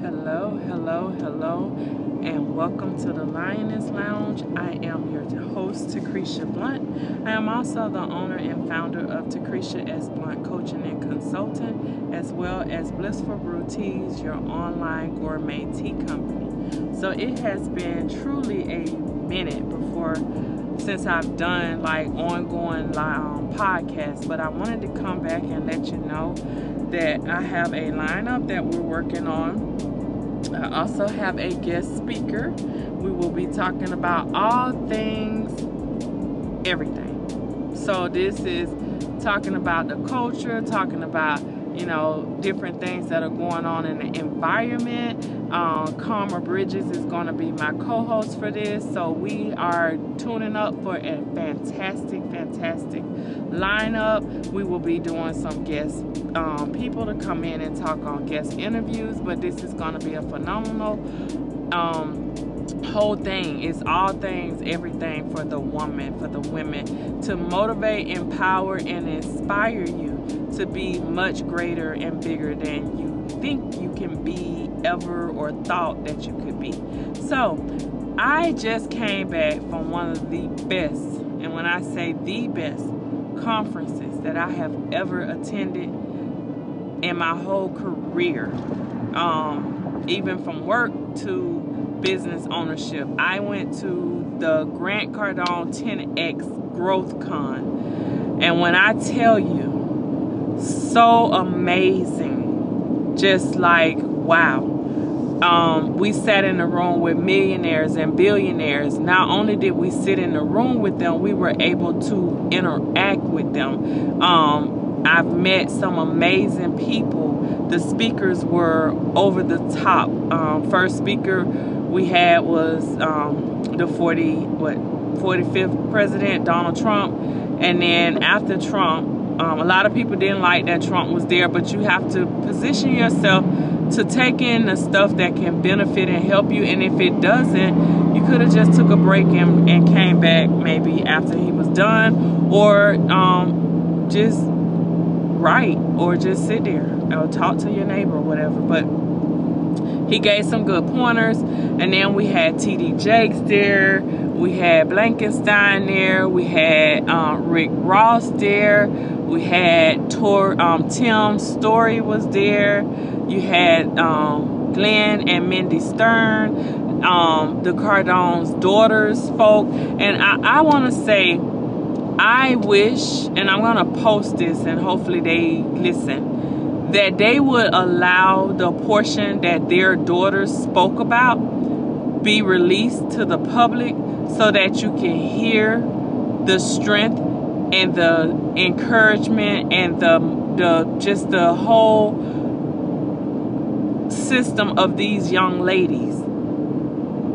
Hello, hello, hello, and welcome to the Lioness Lounge. I am your host, Takresha Blunt. I am also the owner and founder of Takresha S. Blunt Coaching and Consultant, as well as Blissful Brew Teas, your online gourmet tea company. So it has been truly a minute before since I've done like ongoing um, podcasts, but I wanted to come back and let you know that I have a lineup that we're working on. I also have a guest speaker. We will be talking about all things, everything. So this is talking about the culture, talking about you know, different things that are going on in the environment. Um, Karma Bridges is going to be my co host for this. So we are tuning up for a fantastic, fantastic lineup. We will be doing some guest um, people to come in and talk on guest interviews, but this is going to be a phenomenal. Um, whole thing is all things everything for the woman for the women to motivate empower and inspire you to be much greater and bigger than you think you can be ever or thought that you could be. So, I just came back from one of the best, and when I say the best, conferences that I have ever attended in my whole career. Um, even from work to business ownership. I went to the Grant Cardone 10X Growth Con. And when I tell you, so amazing. Just like, wow. Um, we sat in a room with millionaires and billionaires. Not only did we sit in the room with them, we were able to interact with them. Um, I've met some amazing people. The speakers were over the top. Um, first speaker we had was um, the 40 what 45th president Donald Trump, and then after Trump, um, a lot of people didn't like that Trump was there, but you have to position yourself to take in the stuff that can benefit and help you. And if it doesn't, you could have just took a break and, and came back maybe after he was done, or um, just write, or just sit there or talk to your neighbor or whatever. But he gave some good pointers, and then we had T.D. Jakes there. We had Blankenstein there. We had um, Rick Ross there. We had Tor, um, Tim Storey was there. You had um, Glenn and Mindy Stearns, um, the Cardone's daughters folk. And I, I want to say, I wish, and I'm going to post this and hopefully they listen, that they would allow the portion that their daughters spoke about be released to the public so that you can hear the strength and the encouragement and the the just the whole system of these young ladies.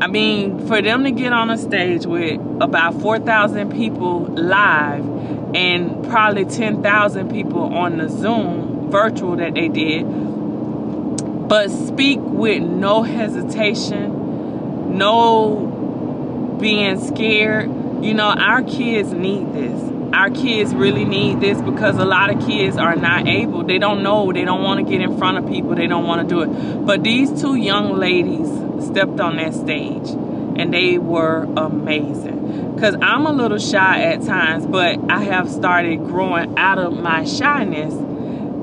I mean, for them to get on a stage with about 4,000 people live and probably 10,000 people on the Zoom virtual that they did, but speak with no hesitation, no being scared. You know, our kids need this our kids really need this because a lot of kids are not able. They don't know. They don't want to get in front of people. They don't want to do it. But these two young ladies stepped on that stage and they were amazing. Because I'm a little shy at times, but I have started growing out of my shyness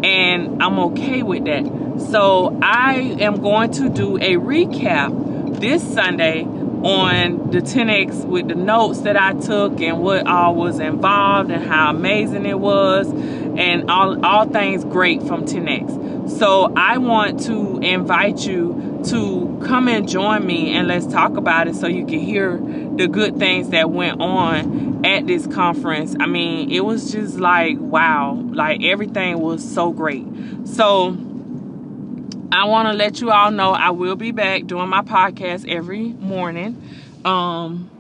and I'm okay with that. So I am going to do a recap this Sunday on the 10X with the notes that I took and what all was involved and how amazing it was and all, all things great from 10X. So I want to invite you to come and join me and let's talk about it so you can hear the good things that went on at this conference. I mean, it was just like, wow, like everything was so great. So I want to let you all know I will be back doing my podcast every morning. Um,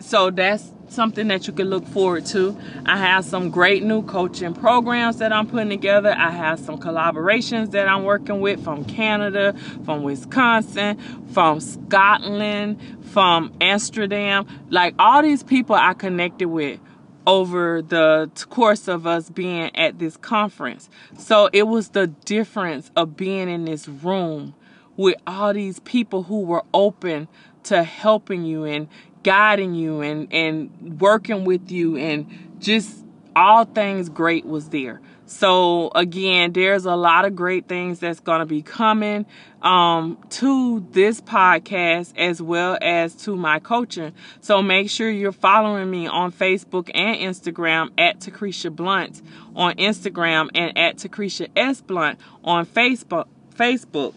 so that's something that you can look forward to. I have some great new coaching programs that I'm putting together. I have some collaborations that I'm working with from Canada, from Wisconsin, from Scotland, from Amsterdam. Like all these people I connected with over the course of us being at this conference. So it was the difference of being in this room with all these people who were open to helping you and guiding you and, and working with you and just all things great was there. So again, there's a lot of great things that's going to be coming um, to this podcast as well as to my coaching. So make sure you're following me on Facebook and Instagram at Takresha Blunt on Instagram and at Takresha S Blunt on Facebook. Facebook.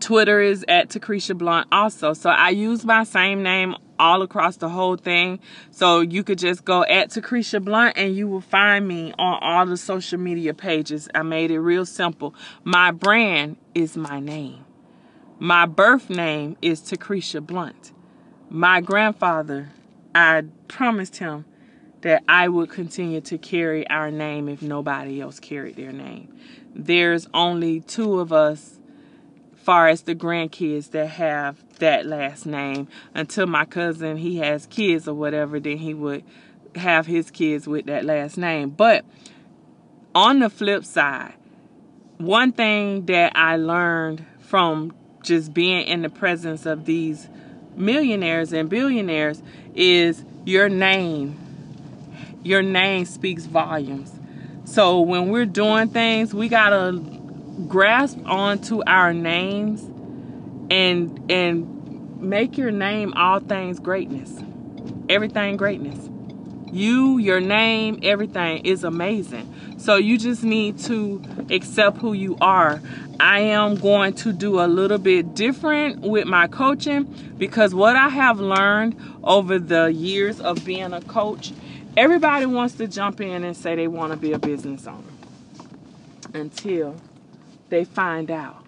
Twitter is at Takresha Blunt also. So I use my same name all across the whole thing. So you could just go at Takresha Blunt and you will find me on all the social media pages. I made it real simple. My brand is my name. My birth name is Takresha Blunt. My grandfather, I promised him that I would continue to carry our name if nobody else carried their name. There's only two of us far as the grandkids that have that last name. Until my cousin he has kids or whatever then he would have his kids with that last name. But on the flip side one thing that i learned from just being in the presence of these millionaires and billionaires is your name. Your name speaks volumes. So when we're doing things we gotta grasp onto our names and and make your name all things greatness. Everything greatness. You your name everything is amazing. So you just need to accept who you are. I am going to do a little bit different with my coaching because what i have learned over the years of being a coach everybody wants to jump in and say they want to be a business owner until they find out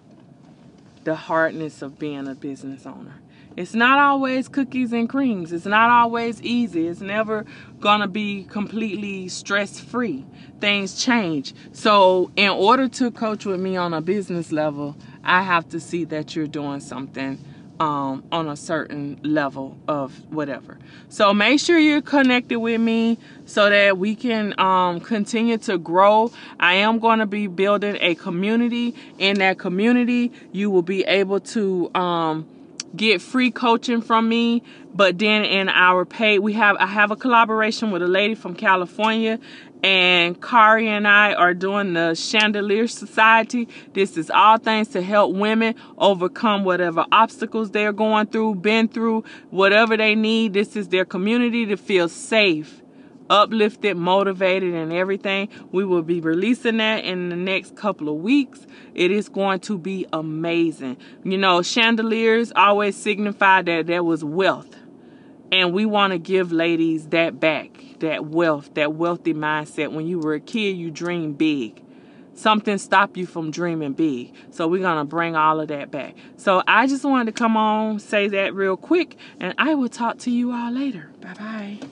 the hardness of being a business owner. It's not always cookies and creams. It's not always easy. It's never going to be completely stress free. Things change. So, in order to coach with me on a business level, I have to see that you're doing something um, on a certain level of whatever. So make sure you're connected with me so that we can um, continue to grow. I am going to be building a community. In that community, you will be able to um, get free coaching from me but then in our pay we have i have a collaboration with a lady from california and Kari and I are doing the Chandelier Society. This is all things to help women overcome whatever obstacles they're going through, been through, whatever they need. This is their community to feel safe, uplifted, motivated, and everything. We will be releasing that in the next couple of weeks. It is going to be amazing. You know, chandeliers always signify that there was wealth. And we want to give ladies that back that wealth, that wealthy mindset. When you were a kid, you dreamed big. Something stopped you from dreaming big. So we're going to bring all of that back. So I just wanted to come on, say that real quick, and I will talk to you all later. Bye bye.